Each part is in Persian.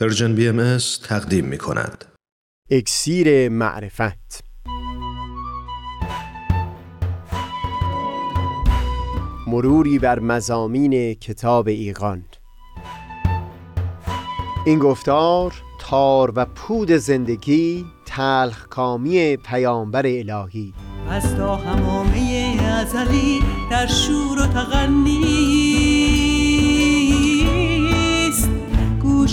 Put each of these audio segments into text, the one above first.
Persian BM تقدیم می کند. اکسیر معرفت. مروری بر مضامین کتاب ایقان این گفتار تار و پود زندگی تلخ کامی پیامبر الهی. از تا حمامه ازلی در شور و تغنیست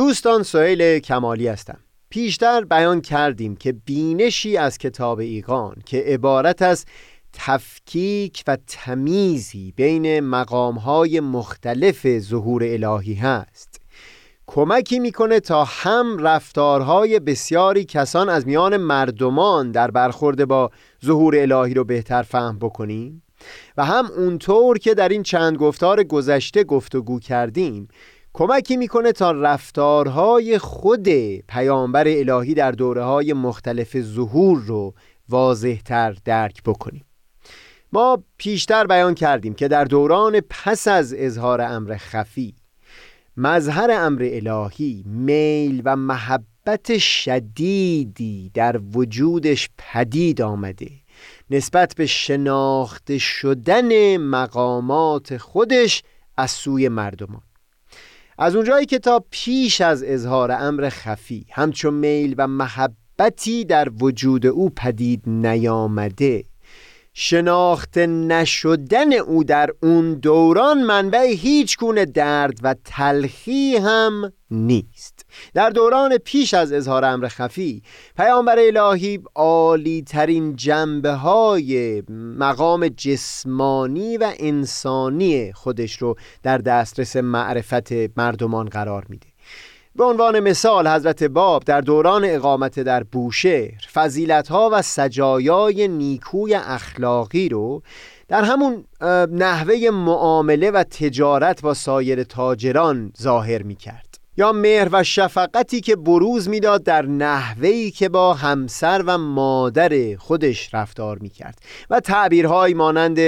دوستان سئیل کمالی هستم. پیشتر بیان کردیم که بینشی از کتاب ایقان که عبارت از تفکیک و تمیزی بین مقامهای مختلف ظهور الهی هست. کمکی می‌کنه تا هم رفتارهای بسیاری کسان از میان مردمان در برخورد با ظهور الهی رو بهتر فهم بکنیم و هم اونطور که در این چند گفتار گذشته گفتگو کردیم کمکی می‌کنه تا رفتارهای خود پیامبر الهی در دوره های مختلف ظهور رو واضحتر درک بکنیم. ما پیشتر بیان کردیم که در دوران پس از اظهار امر خفی مظهر امر الهی میل و محبت شدیدی در وجودش پدید آمده نسبت به شناخته شدن مقامات خودش از سوی مردمان. از اونجایی که تا پیش از اظهار امر خفی همچون میل و محبتی در وجود او پدید نیامده شناخته نشدن او در اون دوران منبع هیچ گونه درد و تلخی هم نیست. در دوران پیش از اظهار امر خفی پیامبر الهی عالی ترین جنبه های مقام جسمانی و انسانی خودش رو در دسترس معرفت مردمان قرار میده. به عنوان مثال حضرت باب در دوران اقامت در بوشهر فضیلتها و سجایای نیکوی اخلاقی رو در همون نحوه معامله و تجارت با سایر تاجران ظاهر می کرد یا مهر و شفقتی که بروز می‌داد در نحوهی که با همسر و مادر خودش رفتار می کرد و تعبیرهایی مانند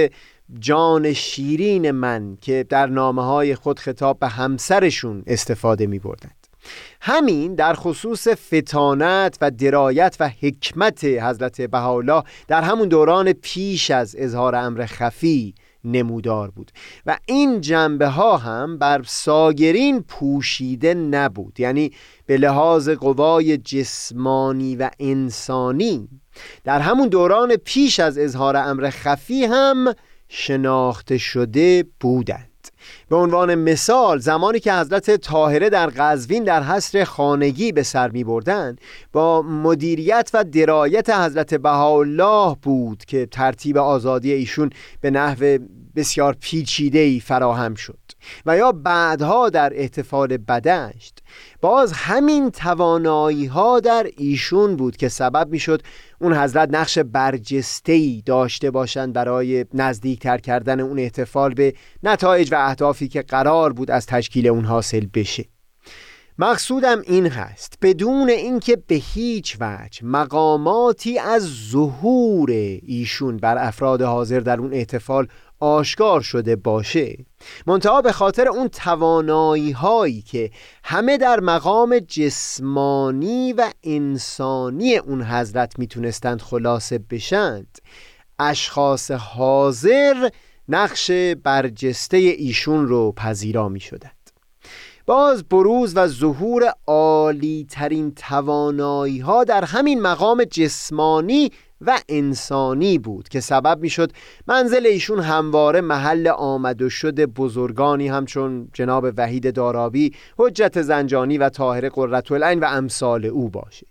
جان شیرین من که در نامه های خود خطاب به همسرشون استفاده می بردند همین در خصوص فتانت و درایت و حکمت حضرت بهاءالله در همون دوران پیش از اظهار امر خفی نمودار بود. و این جنبه ها هم بر ساگرین پوشیده نبود. یعنی به لحاظ قوای جسمانی و انسانی در همون دوران پیش از اظهار امر خفی هم شناخته شده بودند. به عنوان مثال زمانی که حضرت طاهره در قزوین در حصر خانگی به سر می بردن با مدیریت و درایت حضرت بهاءالله بود که ترتیب آزادی ایشون به نحو بسیار پیچیده‌ای فراهم شد. و یا بعدها در احتفال بدشت. باز همین توانایی ها در ایشون بود که سبب می‌شد اون حضرت نقش برجسته‌ای داشته باشند برای نزدیکتر کردن اون احتفال به نتایج و اهدافی که قرار بود از تشکیل اون حاصل بشه. مقصودم این هست بدون اینکه به هیچ وجه مقاماتی از ظهور ایشون بر افراد حاضر در اون احتفال آشکار شده باشه. منتها به خاطر اون توانایی هایی که همه در مقام جسمانی و انسانی اون حضرت می‌تونستند خلاصه بشند اشخاص حاضر نقش برجسته ایشون رو پذیرا می شدند باز بروز و ظهور عالی ترین توانایی ها در همین مقام جسمانی و انسانی بود که سبب می‌شد منزل ایشون همواره محل آمد و شد بزرگانی. همچون جناب وحید دارابی حجت زنجانی و طاهر قررت العین و امثال او باشه.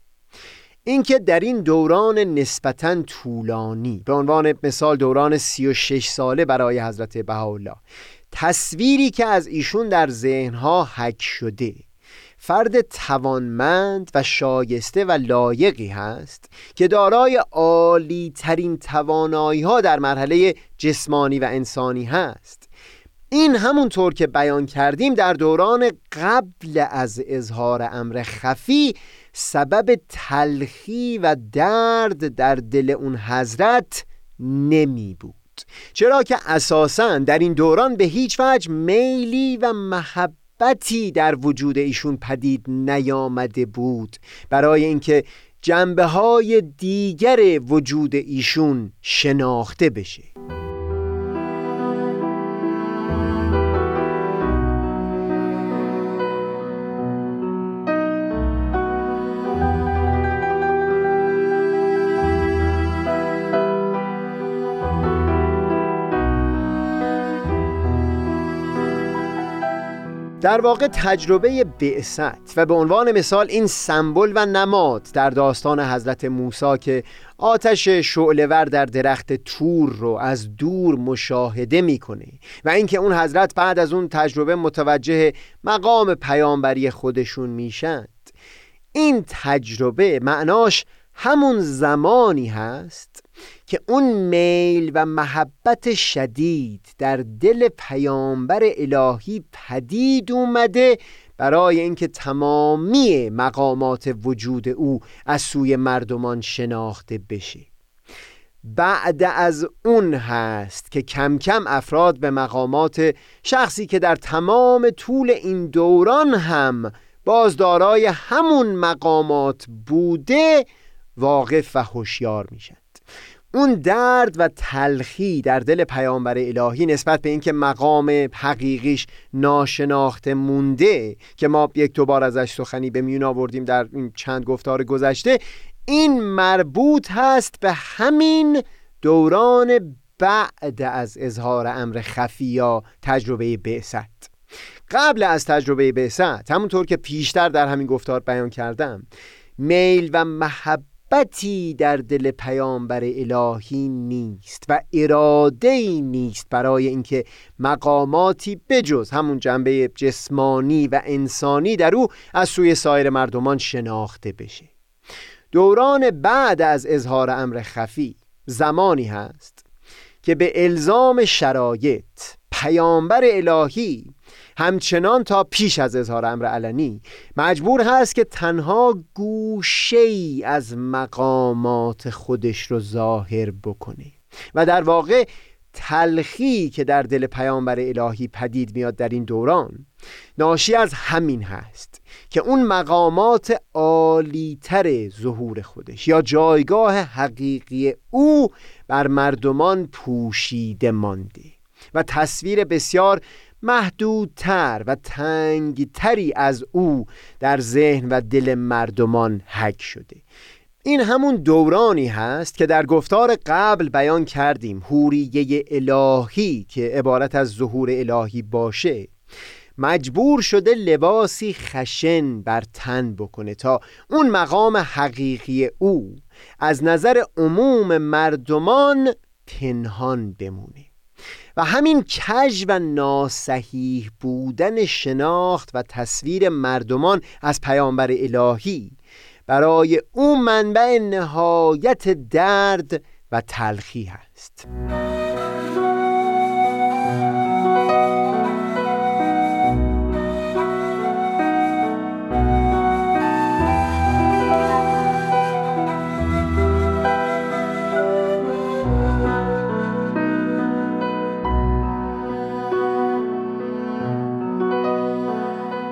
اینکه در این دوران نسبتا طولانی به عنوان مثال دوران 36 ساله برای حضرت بهاءالله تصویری که از ایشون در ذهنها حک شده. فرد توانمند و شایسته و لایقی هست که دارای عالی ترین توانایی ها در مرحله جسمانی و انسانی هست. این همونطور که بیان کردیم در دوران قبل از اظهار امر خفی سبب تلخی و درد در دل اون حضرت نمی بود چرا که اساسا در این دوران به هیچ وجه میلی و محبتی در وجود ایشون پدید نیامده بود. برای اینکه جنبه های دیگر وجود ایشون شناخته بشه. در واقع تجربه بعثت و به عنوان مثال این سمبل و نماد در داستان حضرت موسی که آتش شعلور در درخت تور رو از دور مشاهده می‌کنه و اینکه اون حضرت بعد از اون تجربه متوجه مقام پیامبری خودشون میشند این تجربه معناش همون زمانی هست که اون میل و محبت شدید در دل پیامبر الهی پدید اومده برای اینکه تمامی مقامات وجود او از سوی مردمان شناخته بشه. بعد از اون هست که کم کم افراد به مقامات شخصی که در تمام طول این دوران هم بازدارای همون مقامات بوده واقف و هوشیار میشن. اون درد و تلخی در دل پیامبر الهی نسبت به اینکه مقام حقیقیش ناشناخته مونده که ما یک دوبار ازش سخنی به میون آوردیم در این چند گفتار گذشته این مربوط هست به همین دوران بعد از اظهار امر خفی یا تجربه بعثت. قبل از تجربه بعثت همونطور که پیشتر در همین گفتار بیان کردم میل و محبت محبتی در دل پیامبر الهی نیست و اراده ای نیست برای اینکه مقاماتی بجز همون جنبه جسمانی و انسانی در او از سوی سایر مردمان شناخته بشه. دوران بعد از اظهار امر خفی زمانی هست که به الزام شرایط پیامبر الهی همچنان تا پیش از اظهار امر علنی مجبور هست که تنها گوشه ای از مقامات خودش رو ظاهر بکنه و در واقع تلخی که در دل پیامبر الهی پدید میاد در این دوران ناشی از همین هست که اون مقامات عالیتر ظهور خودش یا جایگاه حقیقی او بر مردمان پوشیده مانده و تصویر بسیار محدودتر و تنگتری از او در ذهن و دل مردمان حک شده. این همون دورانی هست که در گفتار قبل بیان کردیم هوریه الهی که عبارت از ظهور الهی باشه. مجبور شده لباسی خشن بر تن بکنه تا اون مقام حقیقی او از نظر عموم مردمان پنهان بمونه. و همین کج و ناسحیح بودن شناخت و تصویر مردمان از پیامبر الهی. برای او منبع نهایت درد و تلخی هست.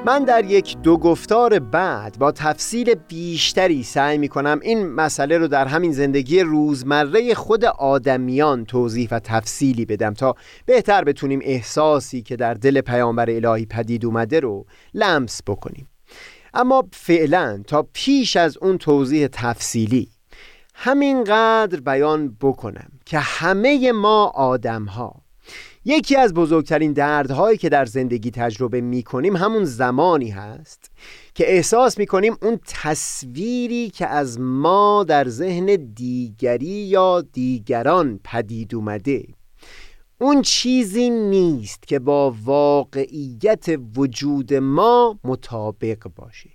من در یک دو گفتار بعد با تفصیل بیشتری سعی می کنم این مسئله رو در همین زندگی روزمره خود آدمیان توضیح و تفصیلی بدم تا بهتر بتونیم احساسی که در دل پیامبر الهی پدید اومده رو لمس بکنیم. اما فعلا تا پیش از اون توضیح تفصیلی همینقدر بیان بکنم که همه ما آدم ها یکی از بزرگترین دردهایی که در زندگی تجربه می کنیم همون زمانی هست که احساس می کنیم اون تصویری که از ما در ذهن دیگری یا دیگران پدید اومده. اون چیزی نیست که با واقعیت وجود ما مطابق باشه.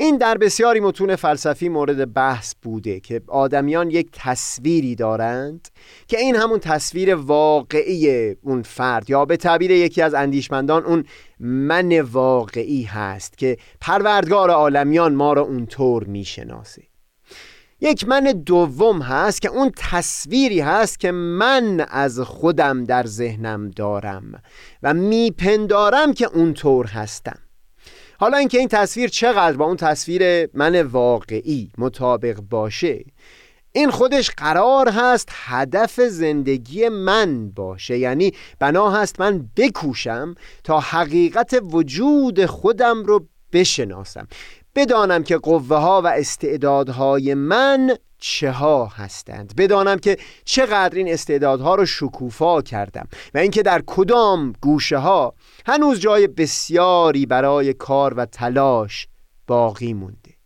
این در بسیاری متون فلسفی مورد بحث بوده که آدمیان یک تصویری دارند که این همون تصویر واقعی اون فرد یا به تعبیر یکی از اندیشمندان اون من واقعی هست که پروردگار عالمیان ما را اونطور می‌شناسه. یک من دوم هست که اون تصویری هست که من از خودم در ذهنم دارم و میپندارم که اونطور هستم. حالا اینکه این تصویر چقدر با اون تصویر من واقعی مطابق باشه این خودش قرار هست هدف زندگی من باشه. یعنی بنا هست من بکوشم تا حقیقت وجود خودم رو بشناسم. بدانم که قوه ها و استعدادهای من چه ها هستند. بدانم که چقدر این استعدادها رو شکوفا کردم و اینکه در کدام گوشه ها هنوز جای بسیاری برای کار و تلاش باقی مونده.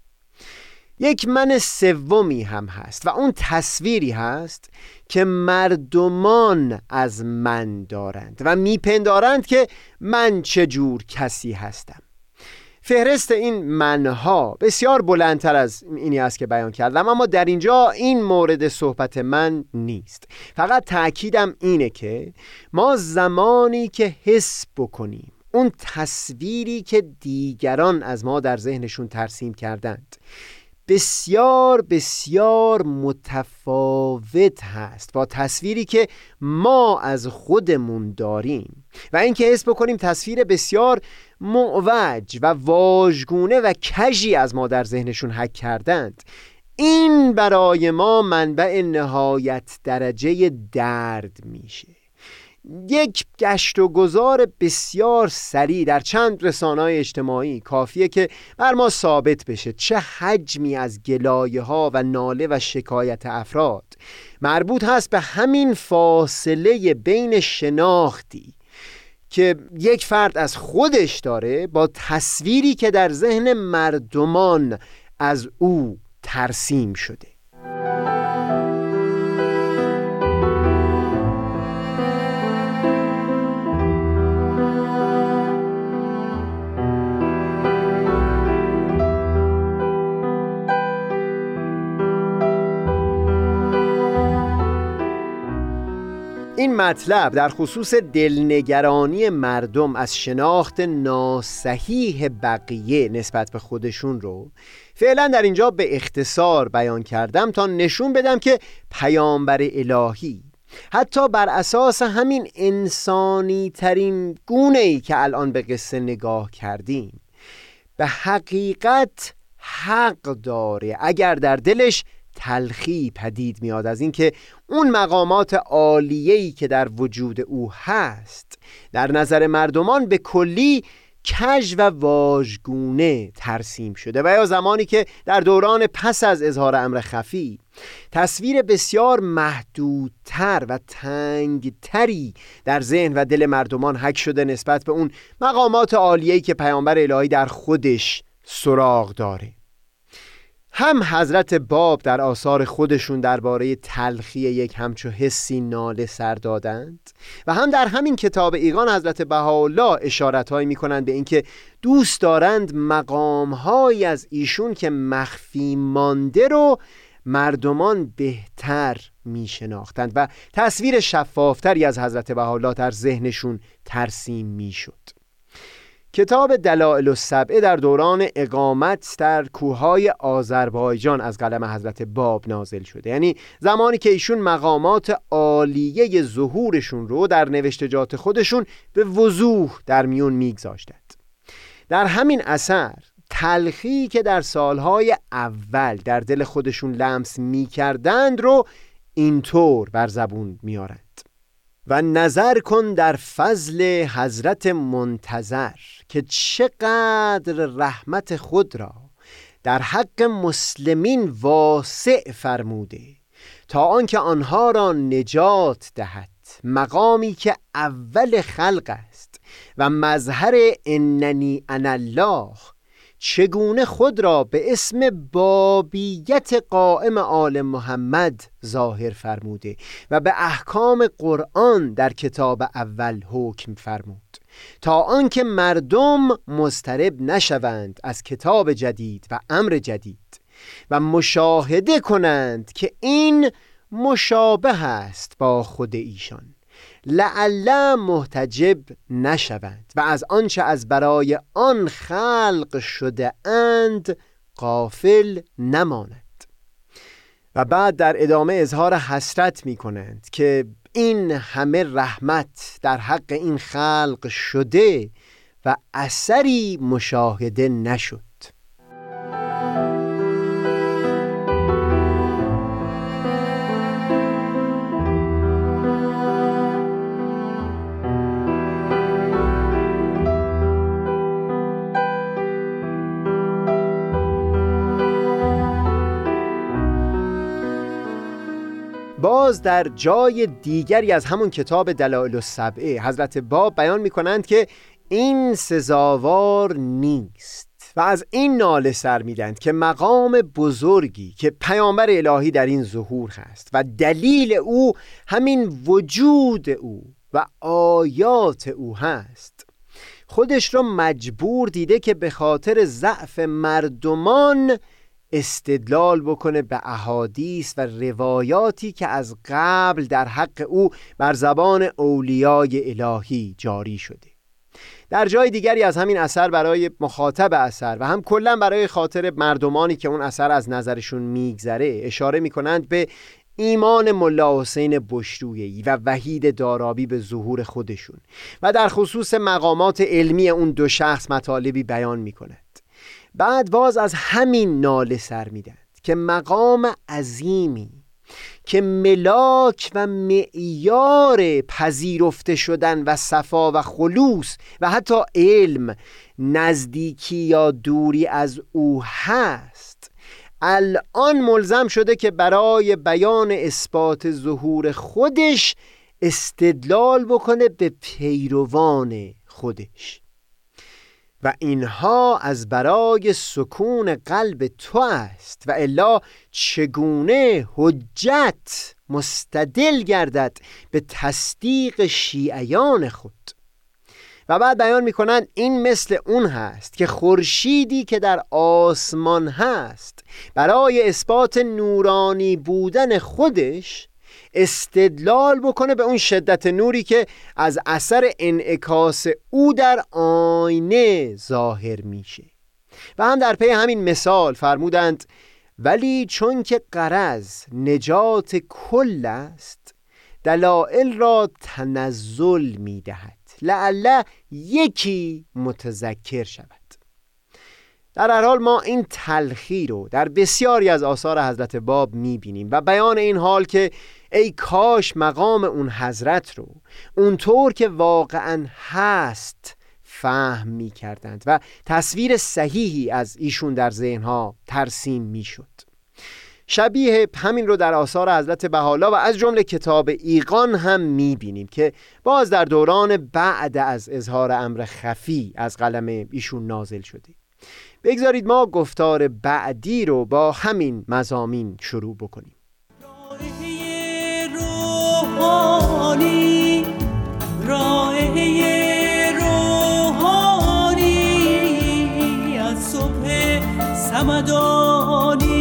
یک من سومی هم هست و اون تصویری هست که مردمان از من دارند و میپندارند که من چه جور کسی هستم. فهرست این منها بسیار بلندتر از اینی است که بیان کردم اما در اینجا این مورد صحبت من نیست. فقط تأکیدم اینه که ما زمانی که حس بکنیم اون تصویری که دیگران از ما در ذهنشون ترسیم کردند بسیار بسیار متفاوت هست با تصویری که ما از خودمون داریم و اینکه حس بکنیم تصویر بسیار معوج و واژگونه و کژی از ما در ذهنشون حک کردند. این برای ما منبع نهایت درجه درد میشه. یک گشت و گذار بسیار سریع در چند رسانه اجتماعی. کافیه که بر ما ثابت بشه چه حجمی از گلایه ها و ناله و شکایت افراد مربوط هست به همین فاصله بین شناختی که یک فرد از خودش داره با تصویری که در ذهن مردمان از او ترسیم شده. مطلب در خصوص دلنگرانی مردم از شناخت ناسحیح بقیه نسبت به خودشون رو فعلا در اینجا به اختصار بیان کردم تا نشون بدم که پیامبر الهی حتی بر اساس همین انسانی ترین گونه ای که الان به قصه نگاه کردیم به حقیقت حق داره. اگر در دلش تلخی پدید میاد از اینکه اون مقامات عالیه‌ای که در وجود او هست در نظر مردمان به کلی کژ و واژگونه ترسیم شده و یا زمانی که در دوران پس از اظهار امر خفی تصویر بسیار محدودتر و تنگتری در ذهن و دل مردمان حک شده نسبت به اون مقامات عالیه‌ای که پیامبر الهی در خودش سراغ داره. هم حضرت باب در آثار خودشون درباره تلخی یک همچو حسی ناله سر دادند و هم در همین کتاب ایقان حضرت بهاءالله اشارت هایی می کنند به اینکه دوست دارند مقام از ایشون که مخفی مانده رو مردمان بهتر می شناختند و تصویر شفافتری از حضرت بهاءالله در ذهنشون ترسیم می شد کتاب دلائل السبعه در دوران اقامت در کوههای آذربایجان از قلم حضرت باب نازل شده. یعنی زمانی که ایشون مقامات عالیه ظهورشون رو در نوشتجات خودشون به وضوح در میون میگذاشتند. در همین اثر تلخی که در سالهای اول در دل خودشون لمس می‌کردند رو اینطور بر زبون میارند و نظر کن در فضل حضرت منتظر که چقدر رحمت خود را در حق مسلمین واسع فرموده تا آنکه آنها را نجات دهد. مقامی که اول خلق است و مظهر اننی ان الله چگونه خود را به اسم بابیت قائم آل محمد ظاهر فرموده و به احکام قرآن در کتاب اول حکم فرمود؟ تا آنکه مردم مسترب نشوند از کتاب جدید و امر جدید و مشاهده کنند که این مشابه است با خود ایشان. لعل محتجب نشوند و از آنچه از برای آن خلق شده اند قافل نماند. و بعد در ادامه اظهار حسرت می کنند که این همه رحمت در حق این خلق شده و اثری مشاهده نشد. باز در جای دیگری از همون کتاب دلائل السبعه حضرت باب بیان می کنند که این سزاوار نیست و از این ناله سر میدند که مقام بزرگی که پیامبر الهی در این ظهور هست و دلیل او همین وجود او و آیات او هست. خودش را مجبور دیده که به خاطر ضعف مردمان استدلال بکنه به احادیث و روایاتی که از قبل در حق او بر زبان اولیای الهی جاری شده. در جای دیگری از همین اثر برای مخاطب اثر و هم کلا برای خاطر مردمانی که اون اثر از نظرشون میگذره اشاره می‌کنند به ایمان ملا حسین بشرویی و وحید دارابی به ظهور خودشون و در خصوص مقامات علمی اون دو شخص مطالبی بیان می‌کند بعد باز از همین ناله سر میدند که مقام عظیمی که ملاک و معیار پذیرفته شدن و صفا و خلوص و حتی علم نزدیکی یا دوری از او هست. الان ملزم شده که برای بیان اثبات ظهور خودش استدلال بکنه به پیروان خودش. و اینها از برای سکون قلب تو است و الا چگونه حجت مستدل گردد به تصدیق شیعیان خود. و بعد بیان می‌کنند این مثل اون هست که خورشیدی که در آسمان هست برای اثبات نورانی بودن خودش استدلال بکنه به اون شدت نوری که از اثر انعکاس او در آینه ظاهر میشه. و هم در پی همین مثال فرمودند ولی چون که قرض نجات کل است دلائل را تنزل می‌دهد. لعله یکی متذکر شود. در هر حال ما این تلخی رو در بسیاری از آثار حضرت باب می‌بینیم و بیان این حال که ای کاش مقام اون حضرت رو اونطور که واقعا هست فهم می کردند و تصویر صحیحی از ایشون در ذهنها ترسیم می شد شبیه همین رو در آثار حضرت بحالا و از جمله کتاب ایقان هم می بینیم که باز در دوران بعد از اظهار امر خفی از قلم ایشون نازل شده. بگذارید ما گفتار بعدی رو با همین مزامین شروع بکنیم. روحانی رائحه روحانی. از صبح سمدانی